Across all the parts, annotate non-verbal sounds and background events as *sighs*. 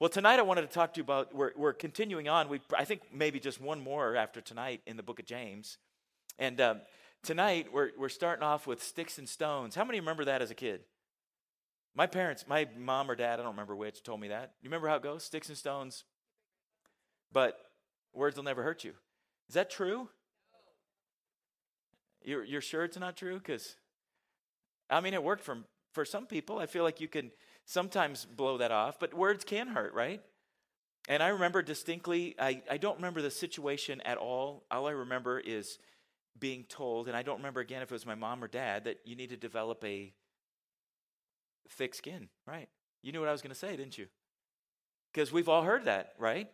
Well, tonight I wanted to talk to you about, we're, we're continuing on. We, I think maybe just one more after tonight in the book of James. And um, tonight we're, we're starting off with sticks and stones. How many remember that as a kid? My parents, my mom or dad, I don't remember which, told me that. You remember how it goes? Sticks and stones, but words will never hurt you. Is that true? You're, you're sure it's not true? Because, I mean, it worked for, for some people. I feel like you can sometimes blow that off, but words can hurt, right? And I remember distinctly, I, I don't remember the situation at all. All I remember is being told, and I don't remember again if it was my mom or dad, that you need to develop a thick skin, right? You knew what I was going to say, didn't you? Because we've all heard that, right?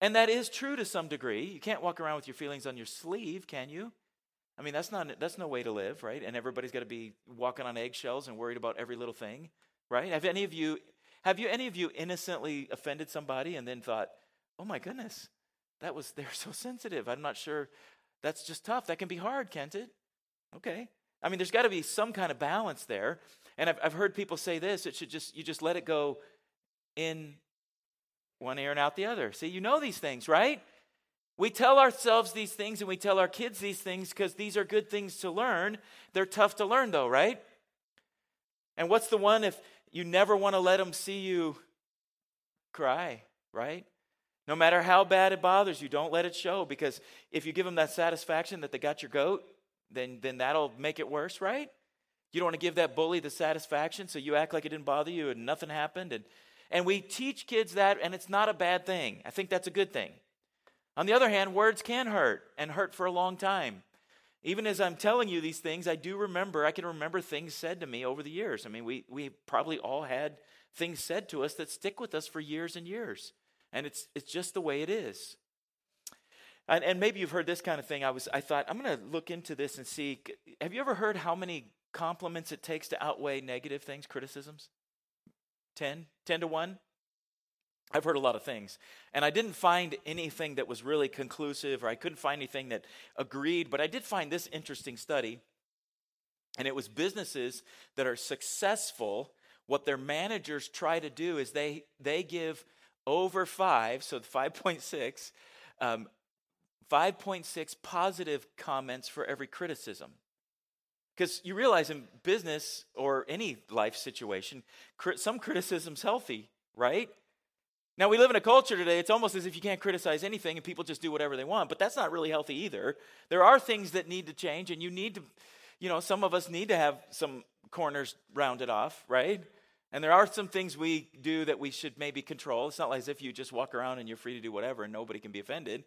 And that is true to some degree. You can't walk around with your feelings on your sleeve, can you? I mean, that's not that's no way to live, right? And everybody's got to be walking on eggshells and worried about every little thing right? Have any of you have you any of you innocently offended somebody and then thought, "Oh my goodness, that was *laughs* they're so sensitive. I'm not sure that's just tough. That can be hard, can't it?" Okay. I mean, there's got to be some kind of balance there. And I've, I've heard people say this, it should just you just let it go in one ear and out the other. See, you know these things, right? We tell ourselves these things and we tell our kids these things because these are good things to learn. They're tough to learn, though, right? And what's the one if you never want to let them see you cry, right? No matter how bad it bothers you, don't let it show because if you give them that satisfaction that they got your goat, then, then that'll make it worse, right? You don't want to give that bully the satisfaction, so you act like it didn't bother you and nothing happened. And, and we teach kids that, and it's not a bad thing. I think that's a good thing. On the other hand, words can hurt and hurt for a long time. Even as I'm telling you these things, I do remember, I can remember things said to me over the years. I mean, we, we probably all had things said to us that stick with us for years and years. And it's, it's just the way it is. And, and maybe you've heard this kind of thing. I, was, I thought, I'm going to look into this and see. Have you ever heard how many compliments it takes to outweigh negative things, criticisms? 10? 10 to 1? I've heard a lot of things. And I didn't find anything that was really conclusive, or I couldn't find anything that agreed, but I did find this interesting study. And it was businesses that are successful. What their managers try to do is they, they give over five, so 5.6, um, 5.6 positive comments for every criticism. Because you realize in business or any life situation, some criticism's healthy, right? Now, we live in a culture today, it's almost as if you can't criticize anything and people just do whatever they want, but that's not really healthy either. There are things that need to change, and you need to, you know, some of us need to have some corners rounded off, right? And there are some things we do that we should maybe control. It's not like as if you just walk around and you're free to do whatever and nobody can be offended.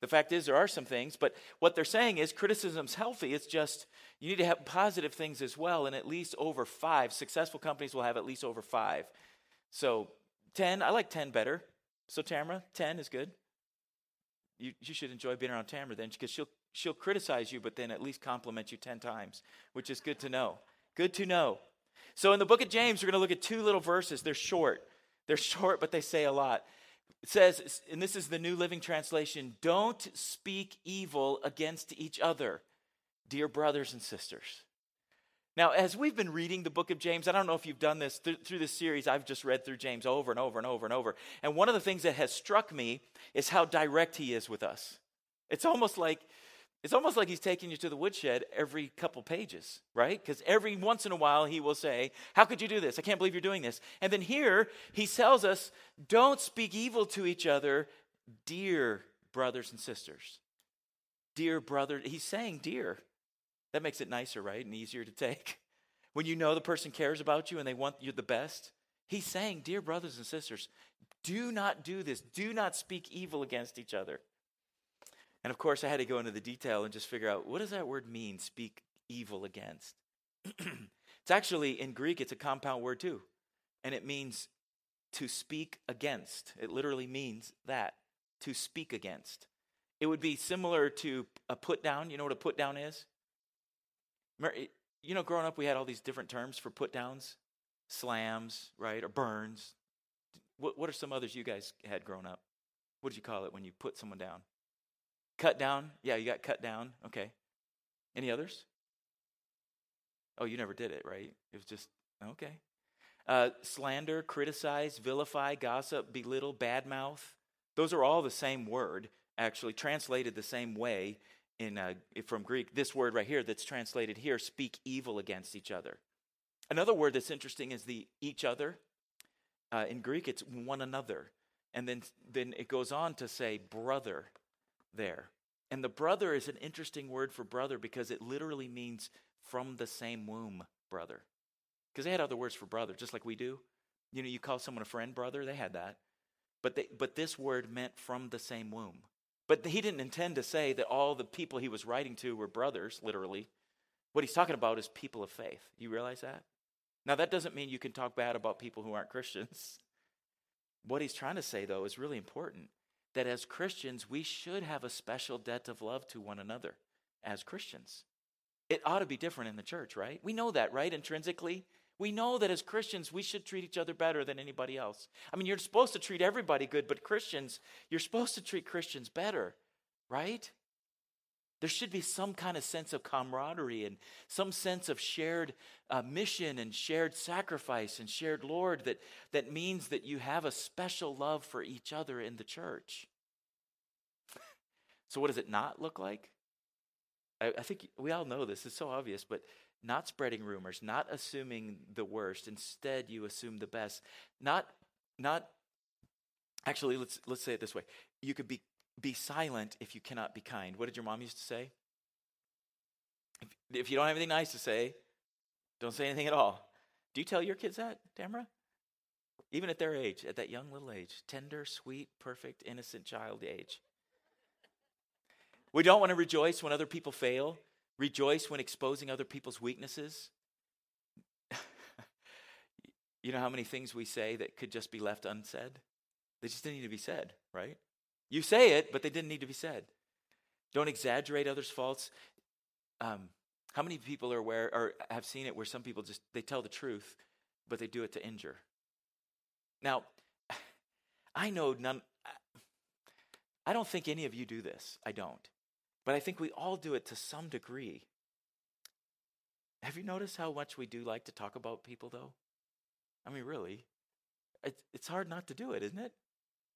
The fact is, there are some things, but what they're saying is criticism's healthy. It's just you need to have positive things as well, and at least over five. Successful companies will have at least over five. So 10, I like 10 better. So Tamara, 10 is good. You, you should enjoy being around Tamara then because she'll, she'll criticize you, but then at least compliment you 10 times, which is good to know. Good to know. So in the book of James, we're going to look at two little verses. They're short. They're *laughs* short, but they say a lot. It says, and this is the New Living Translation don't speak evil against each other, dear brothers and sisters. Now, as we've been reading the book of James, I don't know if you've done this th- through this series, I've just read through James over and over and over and over. And one of the things that has struck me is how direct he is with us. It's almost like it's almost like he's taking you to the woodshed every couple pages, right? Because every once in a while he will say, How could you do this? I can't believe you're doing this. And then here he tells us, Don't speak evil to each other, dear brothers and sisters. Dear brother, he's saying dear. That makes it nicer, right? And easier to take. *laughs* When you know the person cares about you and they want you the best. He's saying, Dear brothers and sisters, do not do this. Do not speak evil against each other. And of course, I had to go into the detail and just figure out what does that word mean, speak evil against? *clears throat* it's actually, in Greek, it's a compound word too. And it means to speak against. It literally means that, to speak against. It would be similar to a put down. You know what a put down is? You know, growing up, we had all these different terms for put downs, slams, right, or burns. What, what are some others you guys had growing up? What did you call it when you put someone down? Cut down? Yeah, you got cut down. Okay. Any others? Oh, you never did it, right? It was just, okay. Uh, slander, criticize, vilify, gossip, belittle, badmouth. Those are all the same word, actually, translated the same way in, uh, from Greek. This word right here that's translated here, speak evil against each other. Another word that's interesting is the each other. Uh, in Greek, it's one another. And then, then it goes on to say brother there. And the brother is an interesting word for brother because it literally means from the same womb, brother. Because they had other words for brother, just like we do. You know, you call someone a friend brother, they had that. But, they, but this word meant from the same womb. But he didn't intend to say that all the people he was writing to were brothers, literally. What he's talking about is people of faith. You realize that? Now, that doesn't mean you can talk bad about people who aren't Christians. *laughs* What he's trying to say, though, is really important that as Christians, we should have a special debt of love to one another as Christians. It ought to be different in the church, right? We know that, right? Intrinsically. We know that as Christians, we should treat each other better than anybody else. I mean, you're supposed to treat everybody good, but Christians, you're supposed to treat Christians better, right? There should be some kind of sense of camaraderie and some sense of shared uh, mission and shared sacrifice and shared Lord that, that means that you have a special love for each other in the church. *laughs* so, what does it not look like? I, I think we all know this, it's so obvious, but not spreading rumors, not assuming the worst. Instead, you assume the best. Not, not, actually, let's, let's say it this way. You could be be silent if you cannot be kind. What did your mom used to say? If, if you don't have anything nice to say, don't say anything at all. Do you tell your kids that, Tamara? Even at their age, at that young little age, tender, sweet, perfect, innocent child age. We don't want to rejoice when other people fail, rejoice when exposing other people's weaknesses. *laughs* you know how many things we say that could just be left unsaid? They just didn't need to be said, right? You say it, but they didn't need to be said. Don't exaggerate others' faults. Um, how many people are aware or have seen it where some people just they tell the truth, but they do it to injure? Now, *sighs* I know none. I don't think any of you do this. I don't. But I think we all do it to some degree. Have you noticed how much we do like to talk about people, though? I mean, really, it's hard not to do it, isn't it?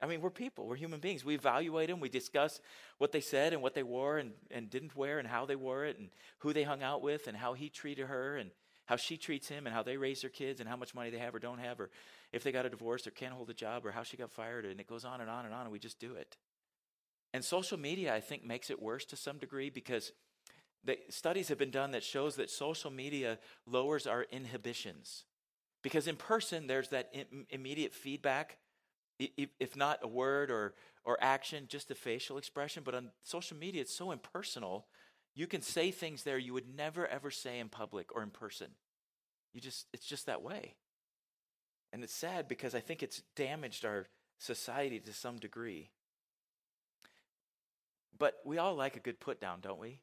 I mean, we're people, we're human beings. We evaluate them, we discuss what they said and what they wore and, and didn't wear and how they wore it and who they hung out with and how he treated her and how she treats him and how they raise their kids and how much money they have or don't have or if they got a divorce or can't hold a job or how she got fired and it goes on and on and on and we just do it. And social media, I think, makes it worse to some degree because the studies have been done that shows that social media lowers our inhibitions. Because in person, there's that immediate feedback if not a word or, or action, just a facial expression. But on social media, it's so impersonal. You can say things there you would never ever say in public or in person. You just it's just that way. And it's sad because I think it's damaged our society to some degree. But we all like a good put down, don't we?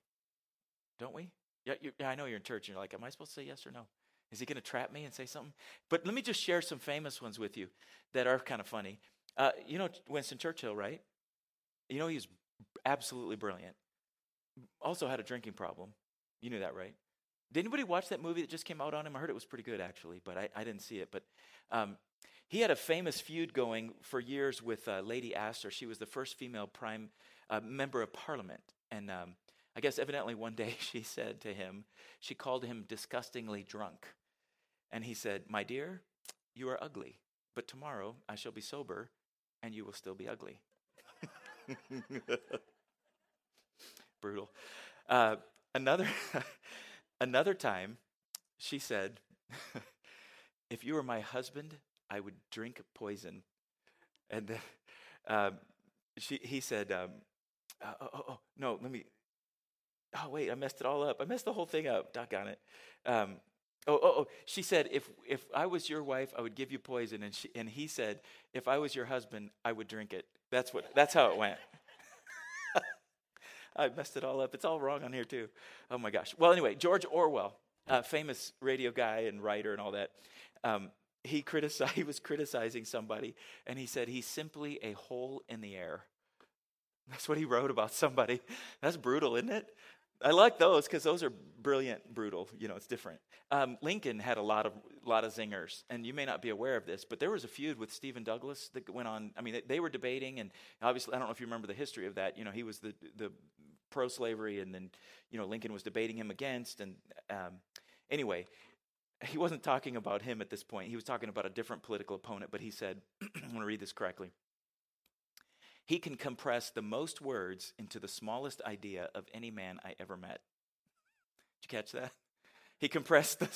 Don't we? Yeah, yeah, I know you're in church and you're like, am I supposed to say yes or no? Is he going to trap me and say something? But let me just share some famous ones with you that are kind of funny. Uh, you know Winston Churchill, right? You know he was absolutely brilliant. Also had a drinking problem. You knew that, right? Did anybody watch that movie that just came out on him? I heard it was pretty good, actually, but I, I didn't see it. But um, he had a famous feud going for years with uh, Lady Astor. She was the first female prime uh, member of parliament. And um, I guess evidently one day *laughs* she said to him, she called him disgustingly drunk. And he said, My dear, you are ugly, but tomorrow I shall be sober and you will still be ugly. *laughs* Brutal. Uh, another, *laughs* another time, she said, If you were my husband, I would drink poison. And uh, she, he said, um, oh, oh, oh, no, let me. Oh, wait, I messed it all up. I messed the whole thing up. Doggone it. Um, Oh, oh, oh, she said, if, if I was your wife, I would give you poison. And, she, and he said, if I was your husband, I would drink it. That's, what, that's how it went. *laughs* I messed it all up. It's all wrong on here, too. Oh, my gosh. Well, anyway, George Orwell, uh, famous radio guy and writer and all that, um, he, criticized, *laughs* he was criticizing somebody, and he said, he's simply a hole in the air. That's what he wrote about somebody. That's brutal, isn't it? I like those because those are brilliant, brutal. You know, it's different. Um, Lincoln had a lot of lot of zingers, and you may not be aware of this, but there was a feud with Stephen Douglas that went on. I mean, they, they were debating, and obviously, I don't know if you remember the history of that. You know, he was the the pro-slavery, and then you know Lincoln was debating him against. And um, anyway, he wasn't talking about him at this point. He was talking about a different political opponent. But he said, "I want to read this correctly." He can compress the most words into the smallest idea of any man I ever met. Did you catch that? He compressed the,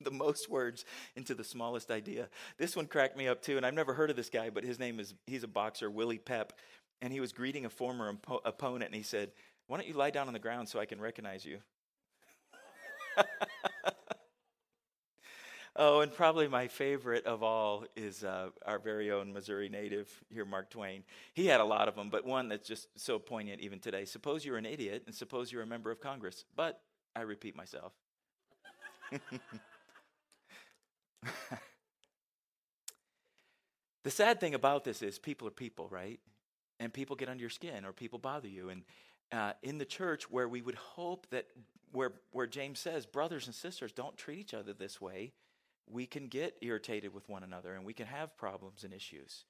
the most words into the smallest idea. This one cracked me up too, and I've never heard of this guy, but his name is, he's a boxer, Willie Pep, and he was greeting a former impo- opponent, and he said, Why don't you lie down on the ground so I can recognize you? *laughs* Oh, and probably my favorite of all is uh, our very own Missouri native here, Mark Twain. He had a lot of them, but one that's just so poignant even today. Suppose you're an idiot, and suppose you're a member of Congress. But I repeat myself. *laughs* the sad thing about this is people are people, right? And people get under your skin or people bother you. And uh, in the church, where we would hope that, where, where James says, brothers and sisters, don't treat each other this way we can get irritated with one another and we can have problems and issues.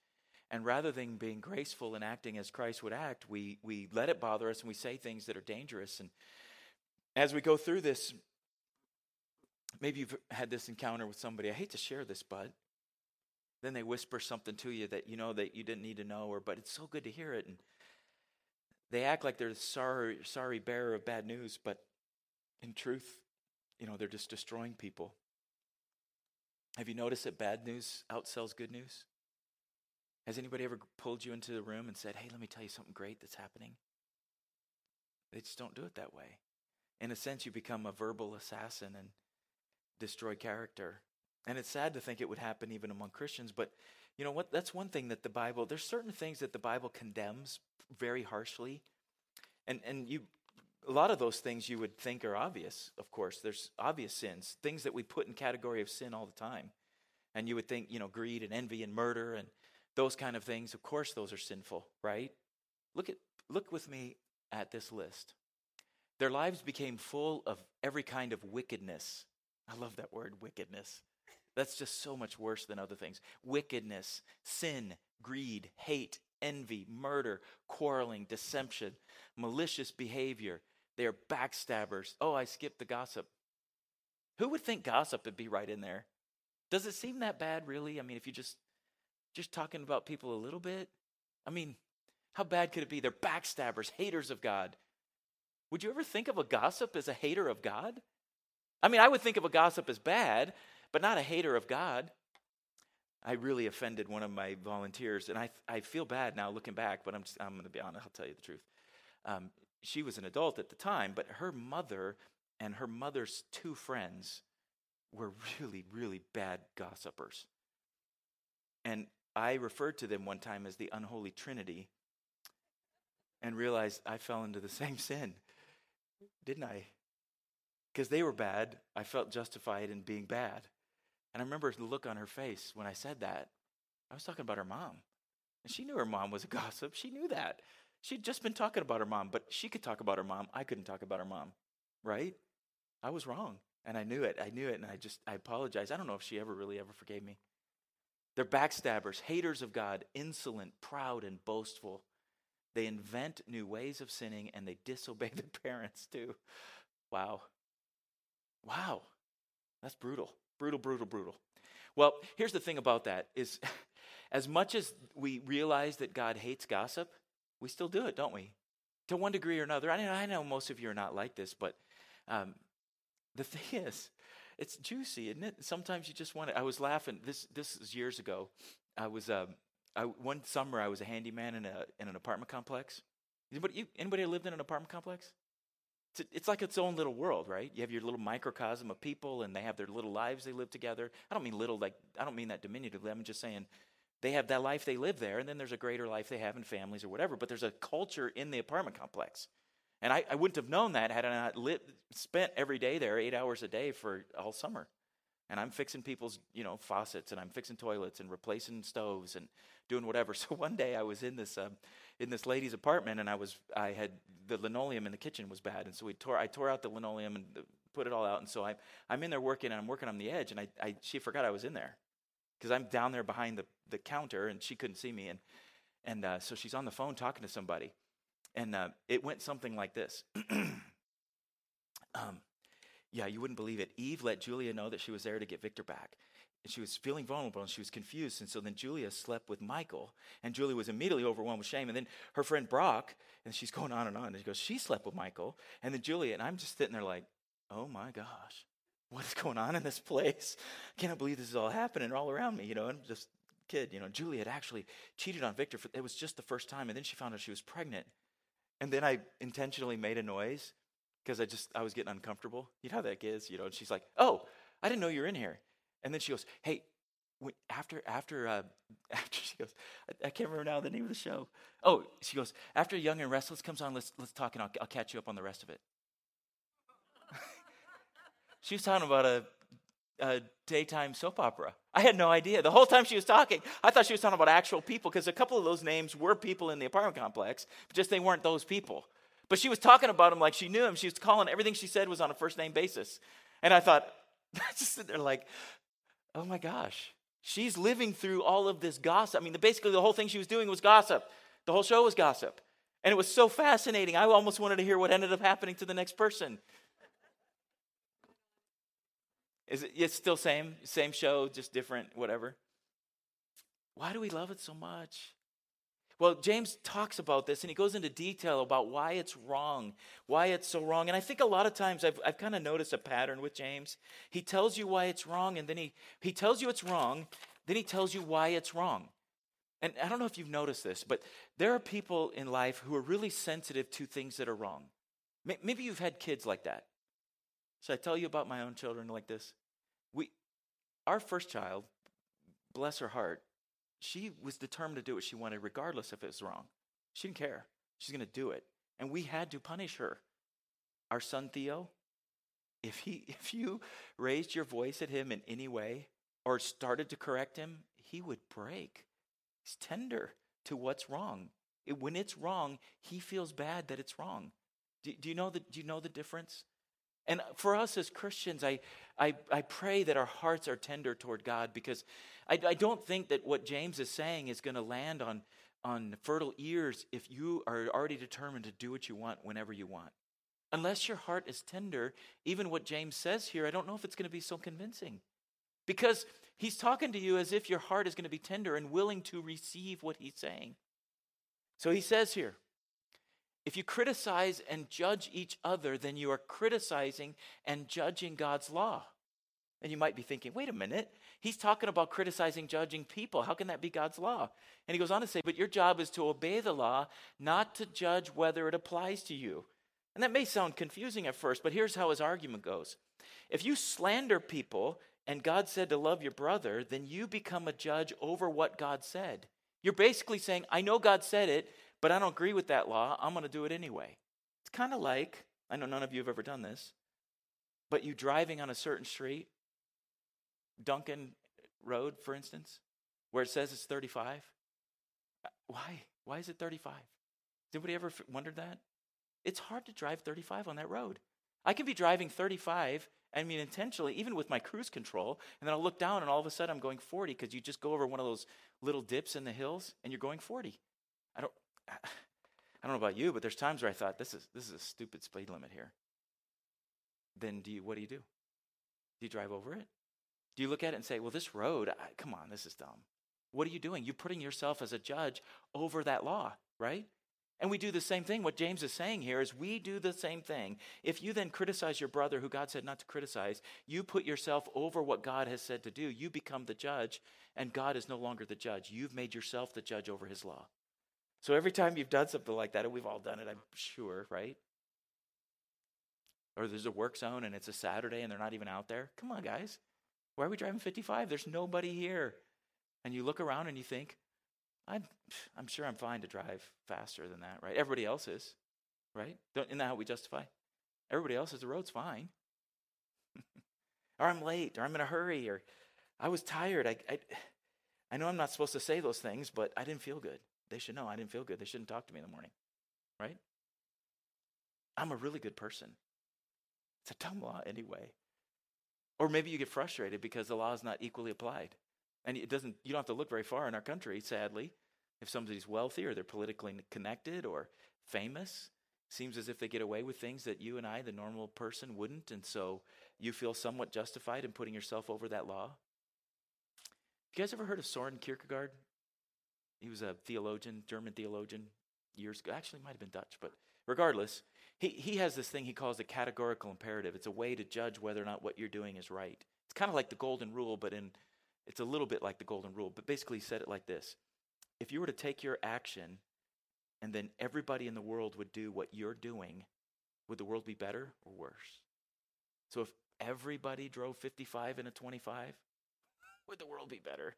And rather than being graceful and acting as Christ would act, we, we let it bother us and we say things that are dangerous. And as we go through this, maybe you've had this encounter with somebody. I hate to share this, but then they whisper something to you that you know that you didn't need to know, or but it's so good to hear it. And they act like they're the sorry, sorry bearer of bad news, but in truth, you know, they're just destroying people. Have you noticed that bad news outsells good news? Has anybody ever pulled you into the room and said, Hey, let me tell you something great that's happening? They just don't do it that way. In a sense, you become a verbal assassin and destroy character. And it's sad to think it would happen even among Christians, but you know what? That's one thing that the Bible, there's certain things that the Bible condemns very harshly. And, and you a lot of those things you would think are obvious, of course. There's obvious sins, things that we put in category of sin all the time. And you would think, you know, greed and envy and murder and those kind of things, of course those are sinful, right? Look at look with me at this list. Their lives became full of every kind of wickedness. I love that word, wickedness. That's just so much worse than other things. Wickedness, sin, greed, hate, envy, murder, quarreling, deception, malicious behavior, they are backstabbers. Oh, I skipped the gossip. Who would think gossip would be right in there? Does it seem that bad, really? I mean, if you just just talking about people a little bit, I mean, how bad could it be? They're backstabbers, haters of God. Would you ever think of a gossip as a hater of God? I mean, I would think of a gossip as bad, but not a hater of God. I really offended one of my volunteers, and I, I feel bad now looking back, but I'm, just, I'm going to be honest, I'll tell you the truth. Um, she was an adult at the time, but her mother and her mother's two friends were really, really bad gossipers. And I referred to them one time as the unholy trinity and realized I fell into the *laughs* same sin, didn't I? Because they were bad, I felt justified in being bad. And I remember the look on her face when I said that. I was talking about her mom. And she knew her mom was a *laughs* gossip. She knew that. She'd just been talking about her mom, but she could talk about her mom. I couldn't talk about her mom, right? I was wrong. And I knew it. I knew it. And I just, I apologized. I don't know if she ever really ever forgave me. They're backstabbers, haters of God, insolent, proud, and boastful. They invent new ways of sinning and they disobey *laughs* their parents too. Wow. Wow. That's brutal. Brutal, brutal, brutal. Well, here's the thing about that is *laughs* as much as we realize that God hates gossip, we still do it, don't we? To one degree or another. I know, I know most of you are not like this, but um, the *laughs* thing is, it's juicy, isn't it? Sometimes you just want it. I was laughing. This this is years ago. I was um, I, one summer I was a handyman in a in an apartment complex. Anybody you, anybody lived in an apartment complex? It's, it's like its own little world, right? You have your little microcosm of people, and they have their little lives they live together. I don't mean little like I don't mean that diminutively. I'm just saying they have that life they live there, and then there's a greater life they have in families or whatever. But there's a culture in the apartment complex. And I, I wouldn't have known that had I not spent every day there, eight hours a day for all summer. and I'm fixing people's, you know, faucets and I'm fixing toilets and replacing stoves and doing whatever. *laughs* So one day I was in this um, in this lady's apartment and I was I had the linoleum in the kitchen was bad and so we tore I tore out the linoleum and put it all out and so I I'm in there working and I'm working on the edge and I, I she forgot I was in there because I'm down there behind the the counter and she couldn't see me and and uh, so she's on the phone talking to somebody and uh, it went something like this. *clears throat* um, yeah, you wouldn't believe it. Eve let Julia know that she was there to get Victor back. And she was feeling vulnerable and she was confused. And so then Julia slept with Michael. And Julia was immediately overwhelmed with shame. And then her friend Brock, and she's going on and on. And she goes, She slept with Michael. And then Julia, and I'm just sitting there like, Oh my gosh, what is going on in this place? I cannot believe this is all happening all around me, you know. I'm just kid, you know, Julia had actually cheated on Victor. For, it was just the first time. And then she found out she was pregnant. And then I intentionally made a noise because I just I was getting uncomfortable. You know how that is, you know. And she's like, "Oh, I didn't know you're in here." And then she goes, "Hey, after after uh, *laughs* after she goes, I, I, can't remember now the name of the show. Oh, she goes after Young and Restless comes on. Let's let's talk and I'll, I'll catch you up on the rest of it." She was talking about a, a daytime soap opera. I had no idea. The whole time she was talking, I thought she was talking about actual people because a couple of those names were people in the apartment complex, but just they weren't those people. But she was talking about him like she knew him. She was calling everything she said was on a first name basis. And I thought, *laughs* I just sitting there like, oh my gosh, she's living through all of this gossip. I mean, basically the whole thing she was doing was gossip. The whole show was gossip. And it was so fascinating. I almost wanted to hear what ended up happening to the next person. Is it it's still same same show, just different, whatever? Why do we love it so much? Well, James talks about this and he goes into detail about why it's wrong, why it's so wrong. And I think a lot of times I've, I've kind of noticed a pattern with James. He tells you why it's wrong, and then he, he tells you it's wrong, then he tells you why it's wrong. And I don't know if you've noticed this, but there are people in life who are really sensitive to things that are wrong. Maybe you've had kids like that. Should I tell you about my own children like this? Our first child, bless her heart, she was determined to do what she wanted, regardless if it was wrong. She didn't care. She's going to do it. And we had to punish her. Our son Theo, if, he, *laughs* if you raised your voice at him in any way or started to correct him, he would break. He's tender to what's wrong. It, when it's wrong, he feels bad that it's wrong. Do, do, you know the, do you know the difference? And for us as Christians, I, I, I pray that our hearts are tender toward God because I, I don't think that what James is saying is going to land on, on fertile ears if you are already determined to do what you want whenever you want. Unless your heart is tender, even what James says here, I don't know if it's going to be so convincing. Because he's talking to you as if your heart is going to be tender and willing to receive what he's saying. So he says here, if you criticize and judge each other, then you are criticizing and judging God's law. And you might be thinking, wait a minute, he's talking about criticizing, judging people. How can that be God's law? And he goes on to say, but your job is to obey the law, not to judge whether it applies to you. And that may sound confusing at first, but here's how his argument goes. If you slander people and God said to love your brother, then you become a judge over what God said. You're basically saying, I know God said it, but I don't agree with that law. I'm going to do it anyway. It's kind of like, I know none of you have ever done this, but you driving on a certain street, Duncan Road, for instance, where it says it's 35. Uh, why? Why is it 35? Has anybody ever wondered that? It's hard to drive 35 on that road. I can be driving 35, I mean, intentionally, even with my cruise control, and then I'll look down and all of a sudden I'm going 40 because you just go over one of those little dips in the hills and you're going 40. I don't, know about you, but there's times where I thought this is this is a stupid speed limit here. Then do you what do you do? Do you drive over it? Do you look at it and say, "Well, this road, I, come on, this is dumb." What are you doing? You're putting yourself as a judge over that law, right? And we do the same thing. What James is saying here is we do the same thing. If you then criticize your brother who God said not to criticize, you put yourself over what God has said to do. You become the judge, and God is no longer the judge. You've made yourself the judge over his law. So every time you've done something like that, and we've all done it, I'm sure, right? Or there's a work zone and it's a Saturday and they're not even out there. Come on, guys. Why are we driving 55? There's nobody here. And you look around and you think, I'm, I'm sure I'm fine to drive faster than that, right? Everybody else is, right? Don't, isn't that how we justify? Everybody else says the road's fine. *laughs* or I'm late, or I'm in a hurry, or I was tired. I, I, I know I'm not supposed to say those things, but I didn't feel good. They should know I didn't feel good. They shouldn't talk to me in the morning, right? I'm a really good person. It's a dumb law anyway. Or maybe you get frustrated because the law is not equally applied. And it doesn't you don't have to look very far in our country, sadly. If somebody's wealthy or they're politically connected or famous, seems as if they get away with things that you and I, the normal person, wouldn't. And so you feel somewhat justified in putting yourself over that law. You guys ever heard of Soren Kierkegaard? He was a theologian, German theologian, years ago. Actually, might have been Dutch, but regardless, he, he has this thing he calls a categorical imperative. It's a way to judge whether or not what you're doing is right. It's kind of like the golden rule, but in it's a little bit like the golden rule. But basically, he said it like this If you were to take your action and then everybody in the world would do what you're doing, would the world be better or worse? So if everybody drove 55 in a 25, would the world be better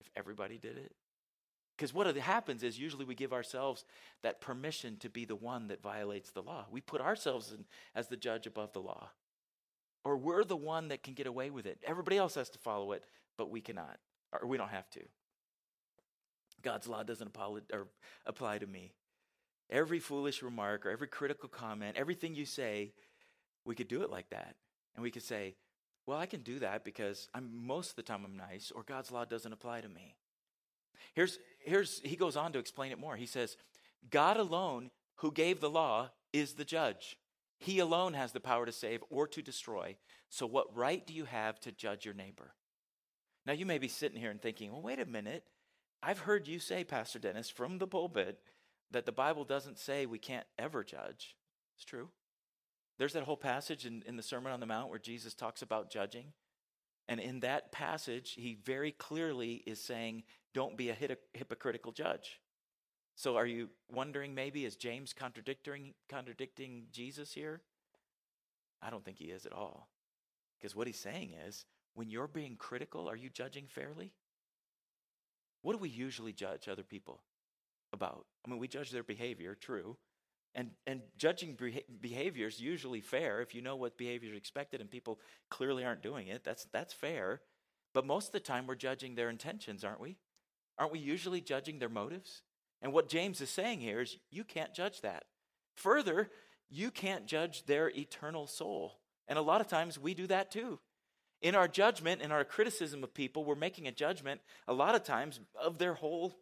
if everybody did it? Because what happens is usually we give ourselves that permission to be the one that violates the law. We put ourselves in, as the judge above the law. Or we're the one that can get away with it. Everybody else has to follow it, but we cannot, or we don't have to. God's law doesn't apply to me. Every foolish remark or every critical comment, everything you say, we could do it like that. And we could say, well, I can do that because I'm most of the time I'm nice, or God's law doesn't apply to me. Here's, here's he goes on to explain it more. He says, God alone, who gave the law, is the judge. He alone has the power to save or to destroy. So, what right do you have to judge your neighbor? Now, you may be sitting here and thinking, well, wait a minute. I've heard you say, Pastor Dennis, from the pulpit, that the Bible doesn't say we can't ever judge. It's true. There's that whole passage in, in the Sermon on the Mount where Jesus talks about judging. And in that passage, he very clearly is saying, don't be a hypocritical judge. So are you wondering maybe, is James contradicting, contradicting Jesus here? I don't think he is at all. Because what he's saying is, when you're being critical, are you judging fairly? What do we usually judge other people about? I mean, we judge their behavior, true. And, and judging behavior is usually fair if you know what behavior is expected and people clearly aren't doing it. That's, that's fair. But most of the time, we're judging their intentions, aren't we? Aren't we usually judging their motives? And what James is saying here is you can't judge that. Further, you can't judge their eternal soul. And a lot of times we do that too. In our judgment, in our criticism of people, we're making a judgment a lot of times of their whole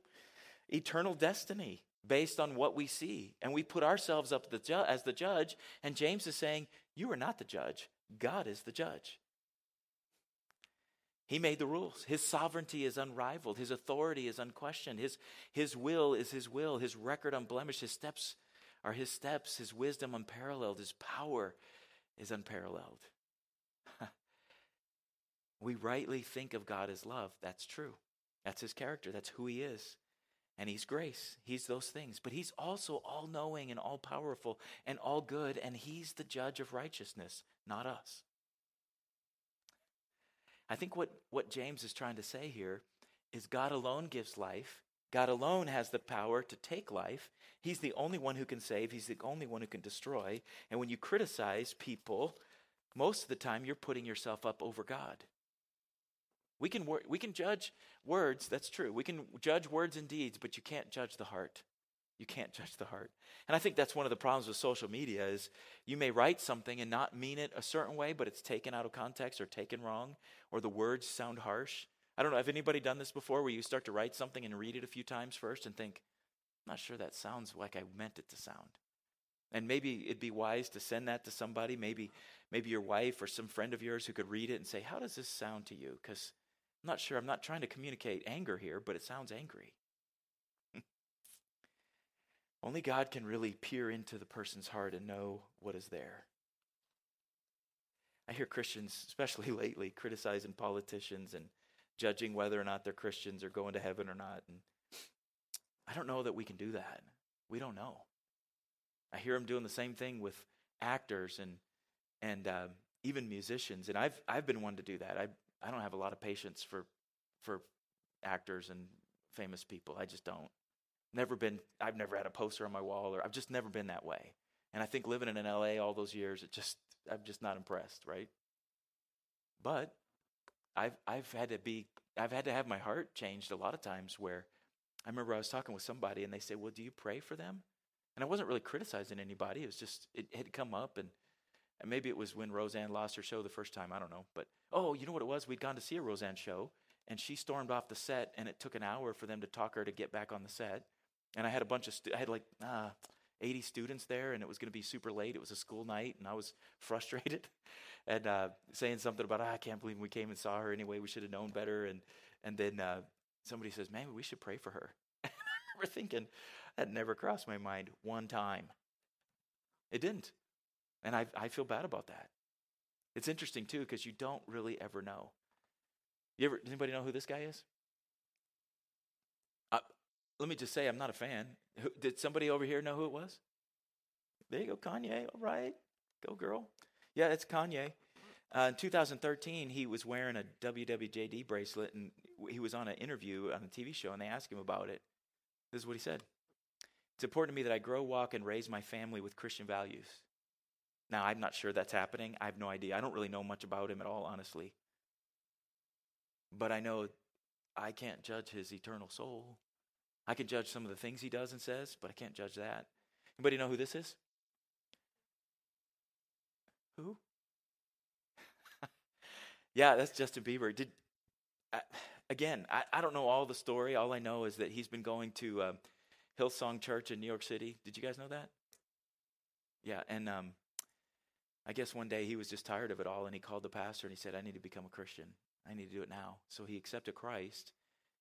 eternal destiny based on what we see. And we put ourselves up the ju- as the judge. And James is saying, You are not the judge, God is the judge. He made the rules. His sovereignty is unrivaled. His authority is unquestioned. His, his will is his will. His record unblemished. His steps are his steps. His wisdom unparalleled. His power is unparalleled. *laughs* we rightly think of God as love. That's true. That's his character. That's who he is. And he's grace. He's those things. But he's also all knowing and all powerful and all good. And he's the judge of righteousness, not us. I think what, what James is trying to say here is God alone gives life. God alone has the power to take life. He's the only one who can save. He's the only one who can destroy. And when you criticize people, most of the time you're putting yourself up over God. We can, we can judge words, that's true. We can judge words and deeds, but you can't judge the heart. You can't judge the heart. And I think that's one of the problems with social media is you may write something and not mean it a certain way, but it's taken out of context or taken wrong, or the words sound harsh. I don't know, have anybody done this before where you start to write something and read it a few times first and think, I'm not sure that sounds like I meant it to sound. And maybe it'd be wise to send that to somebody, maybe maybe your wife or some friend of yours who could read it and say, How does this sound to you? Because I'm not sure, I'm not trying to communicate anger here, but it sounds angry. *laughs* Only God can really peer into the person's heart and know what is there. I hear Christians, *laughs* especially lately, criticizing politicians and judging whether or not they're Christians or going to heaven or not. And *tsk* I don't know that we can do that. We don't know. I hear them doing the same thing with actors and and uh, even musicians. And I've I've been one to do that. I I don't have a lot of patience for for actors and famous people. I just don't. Never been, I've never had a poster on my wall, or I've just never been that way. And I think living in LA all those years, it just, I'm just not impressed, right? But I've, I've had to be, I've had to have my heart changed a lot of times where I remember I was talking with somebody and they said, Well, do you pray for them? And I wasn't really criticizing anybody. It was just, it had come up and, and maybe it was when Roseanne lost her show the first time. I don't know. But, oh, you know what it was? We'd gone to see a Roseanne show and she stormed off the set and it took an hour for them to talk her to get back on the set. And I had a bunch of, stu- I had like uh, 80 students there and it was going to be super late. It was a school night and I was *laughs* frustrated and uh, saying something about, oh, I can't believe we came and saw her anyway. We should have known better. And, and then uh, somebody says, maybe we should pray for her. *laughs* I remember thinking, that never crossed my mind one time. It didn't. And I, I feel bad about that. It's interesting too because you don't really ever know. You ever anybody know who this guy is? Uh, let me just say I'm not a fan. Who, did somebody over here know who it was? There you go, Kanye. All right, go girl. Yeah, it's Kanye. Uh, in 2013, he was wearing a WWJD bracelet, and he was on an interview on a TV show, and they asked him about it. This is what he said: "It's important to me that I grow, walk, and raise my family with Christian values." Now, I'm not sure that's happening. I have no idea. I don't really know much about him at all, honestly. But I know I can't judge his eternal soul. I can judge some of the things he does and says, but I can't judge that. Anybody know who this is? Who? *laughs* yeah, that's Justin Bieber. Did uh, again? I, I don't know all the story. All I know is that he's been going to uh, Hillsong Church in New York City. Did you guys know that? Yeah, and um, I guess one day he was just tired of it all, and he called the pastor and he said, "I need to become a Christian." I need to do it now. So he accepted Christ.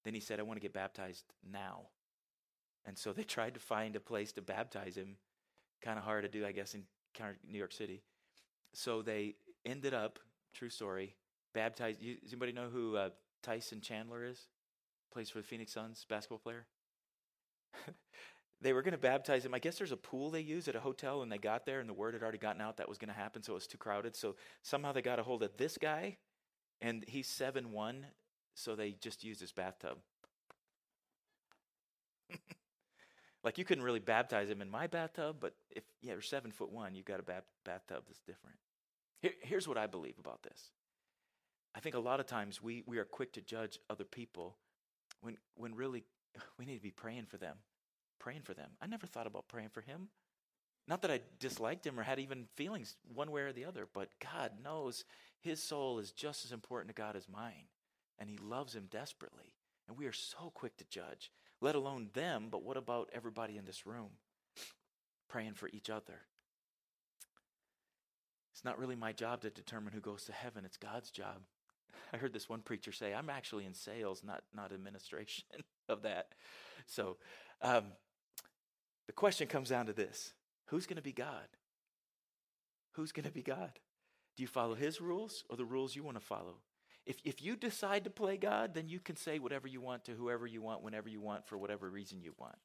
Then he said, I want to get baptized now. And so they *laughs* tried to find a place to baptize him. Kind of hard to do, I guess, in New York City. So they ended up, true story, baptized. You, does anybody know who uh, Tyson Chandler is? Plays for the Phoenix Suns, basketball player. *laughs* they were going to baptize him. I guess there's a pool they use at a hotel, and they got there, and the word had already gotten out that was going to happen, so it was too crowded. So somehow they got a hold of this guy and he's seven one, so they just used his bathtub. *laughs* like you couldn't really baptize him in my bathtub, but if yeah, you're seven foot one, you've got a bat- bathtub that's different. Here, here's what I believe about this. I think a lot of times we, we are quick to judge other people when when really *sighs* we need to be praying for them. Praying for them. I never thought about praying for him. Not that I disliked him or had even feelings one way or the other, but God knows his soul is just as important to God as mine, and he loves him desperately. And we are so quick to judge, let alone them, but what about everybody in this room? Praying for each other. It's not really my job to determine who goes to heaven, it's God's job. *laughs* I heard this one preacher say, I'm actually in sales, not, not administration *laughs* of that. So um, the question comes down to this Who's going to be God? Who's going to be God? Do you follow his rules or the rules you want to follow? If, if you decide to play God, then you can say whatever you want to whoever you want, whenever you want, for whatever reason you want.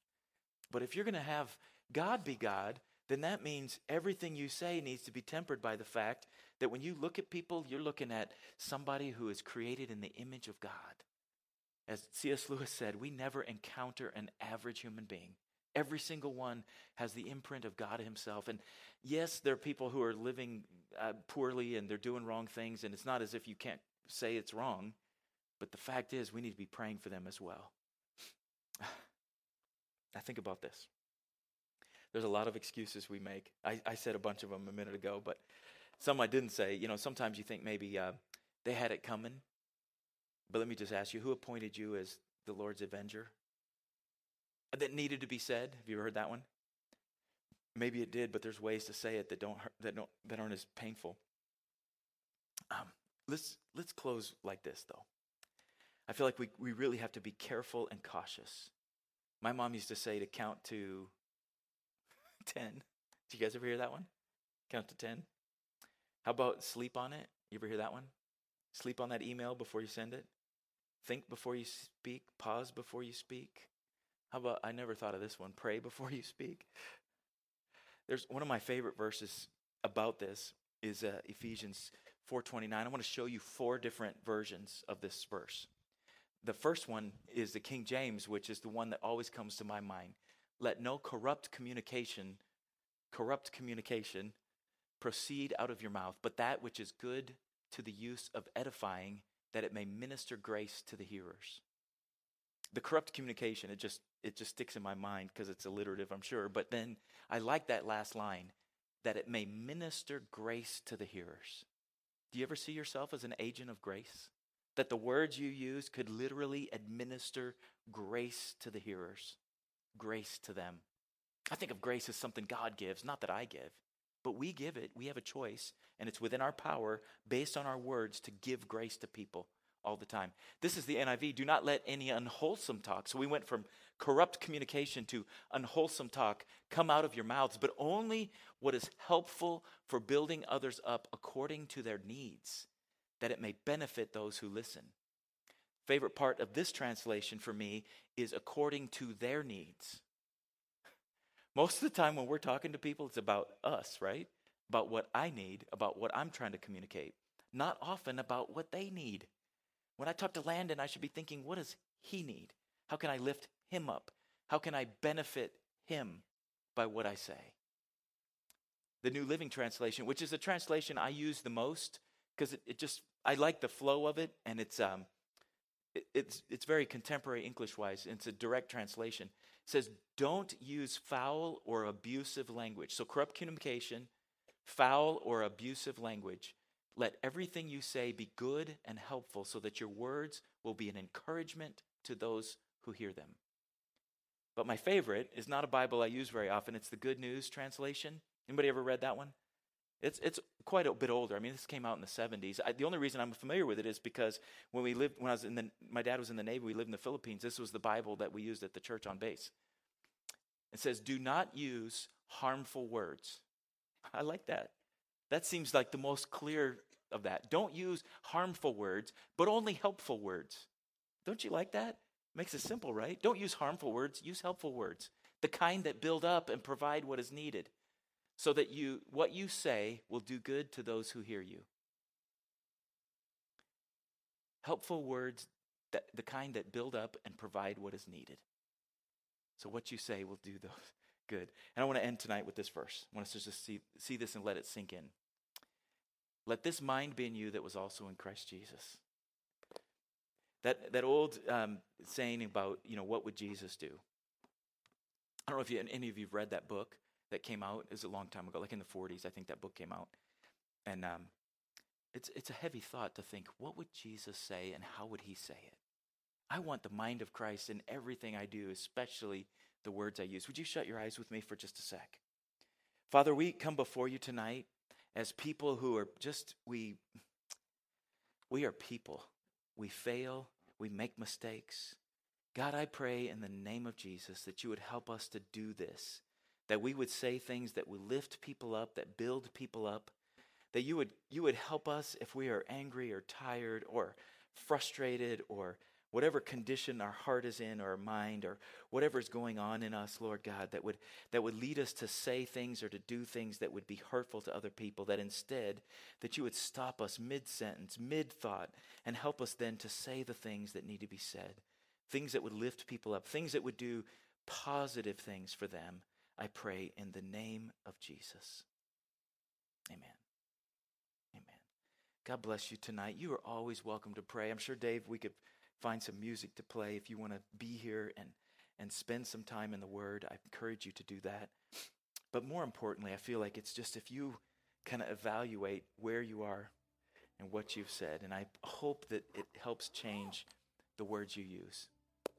But if you're going to have God be God, then that means everything you say needs to be tempered by the fact that when you look at people, you're looking at somebody who is created in the image of God. As C.S. Lewis said, we never encounter an average human being. Every single one has the imprint of God Himself. And yes, there are people who are living uh, poorly and they're doing wrong things, and it's not as if you can't say it's wrong, but the fact is, we need to be praying for them as well. *sighs* I think about this. There's a lot of excuses we make. I, I, said a bunch of them a minute ago, but some I didn't say. You know, sometimes you think maybe uh, they had it coming. But let me just ask you who appointed you as the Lord's avenger? That needed to be said. Have you ever heard that one? Maybe it did, but there's ways to say it that don't that don't that aren't as painful. Um, let's let's close like this though. I feel like we, we really have to be careful and cautious. My mom used to say to count to *laughs* 10. Did you guys ever hear that one? Count to 10. How about sleep on it? You ever hear that one? Sleep on that email before you send it. Think before you speak. Pause before you speak. How about, I never thought of this one pray before you speak. There's one of my favorite verses about this is uh, Ephesians 4:29. I want to show you four different versions of this verse. The first one is the King James, which is the one that always comes to my mind. Let no corrupt communication, corrupt communication proceed out of your mouth, but that which is good to the use of edifying, that it may minister grace to the hearers. The corrupt communication, it just it just sticks in my mind because it's alliterative, I'm sure. But then I like that last line, that it may minister grace to the hearers. Do you ever see yourself as an agent of grace? That the words you use could literally administer grace to the hearers, grace to them. I think of grace as something God gives, not that I give, but we give it. We have a choice, and it's within our power, based on our words, to give grace to people all the time. This is the NIV. Do not let any unwholesome talk. So we went from corrupt communication to unwholesome talk come out of your mouths, but only what is helpful for building others up according to their needs, that it may benefit those who listen. Favorite part of this translation for me is according to their needs. Most of the time when we're talking to people, it's about us, right? About what I need, about what I'm trying to communicate, not often about what they need. When I talk to Landon, I should be thinking, what does he need? How can I lift him up? How can I benefit him by what I say? The New Living Translation, which is a translation I use the most because it, it, just, I like the flow of it and it's, um, it, it's, it's very contemporary English wise. It's a direct translation says, don't use foul or abusive language. So, corrupt communication, foul or abusive language. Let everything you say be good and helpful so that your words will be an encouragement to those who hear them. But my favorite is not a Bible I use very often. It's the Good News translation. Anybody ever read that one? It's, it's quite a bit older. I mean, this came out in the 70s. I, the only reason I'm familiar with it is because when we lived, when I was in the, my dad was in the Navy, we lived in the Philippines. This was the Bible that we used at the church on base. It says, do not use harmful words. I like that. That seems like the most clear of that. Don't use harmful words, but only helpful words. Don't you like that? Makes it simple, right? Don't use harmful words, use helpful words. The kind that build up and provide what is needed so that you what you say will do good to those who hear you. Helpful words that the kind that build up and provide what is needed. So what you say will do those *laughs* good. And I want to end tonight with this verse. I want us to just see, see this and let it sink in. Let this mind be in you that was also in Christ Jesus. That, that old um, saying about, you know, what would Jesus do? I don't know if you, any of you have read that book that came out. It was a long time ago, like in the 40s, I think that book came out. And um, it's, it's a heavy thought to think, what would Jesus say and how would he say it? I want the mind of Christ in everything I do, especially the words I use. Would you shut your eyes with me for just a sec? Father, we come before you tonight as people who are just, we, we are people. We fail, we make mistakes. God, I pray in the name of Jesus that you would help us to do this that we would say things that would lift people up, that build people up, that you would, you would help us if we are angry or tired or frustrated or whatever condition our heart is in or our mind or whatever is going on in us, Lord God, that would, that would lead us to say things or to do things that would be hurtful to other people, that instead, that you would stop us mid-sentence, mid-thought, and help us then to say the things that need to be said, things that would lift people up, things that would do positive things for them, I pray in the name of Jesus. Amen. Amen. God bless you tonight. You are always welcome to pray. I'm sure, Dave, we could find some music to play if you want to be here and, and spend some time in the Word. I encourage you to do that. But more importantly, I feel like it's just if you kind of evaluate where you are and what you've said, and I hope that it helps change the words you use.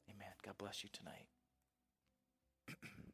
Amen. God bless you tonight. *clears throat*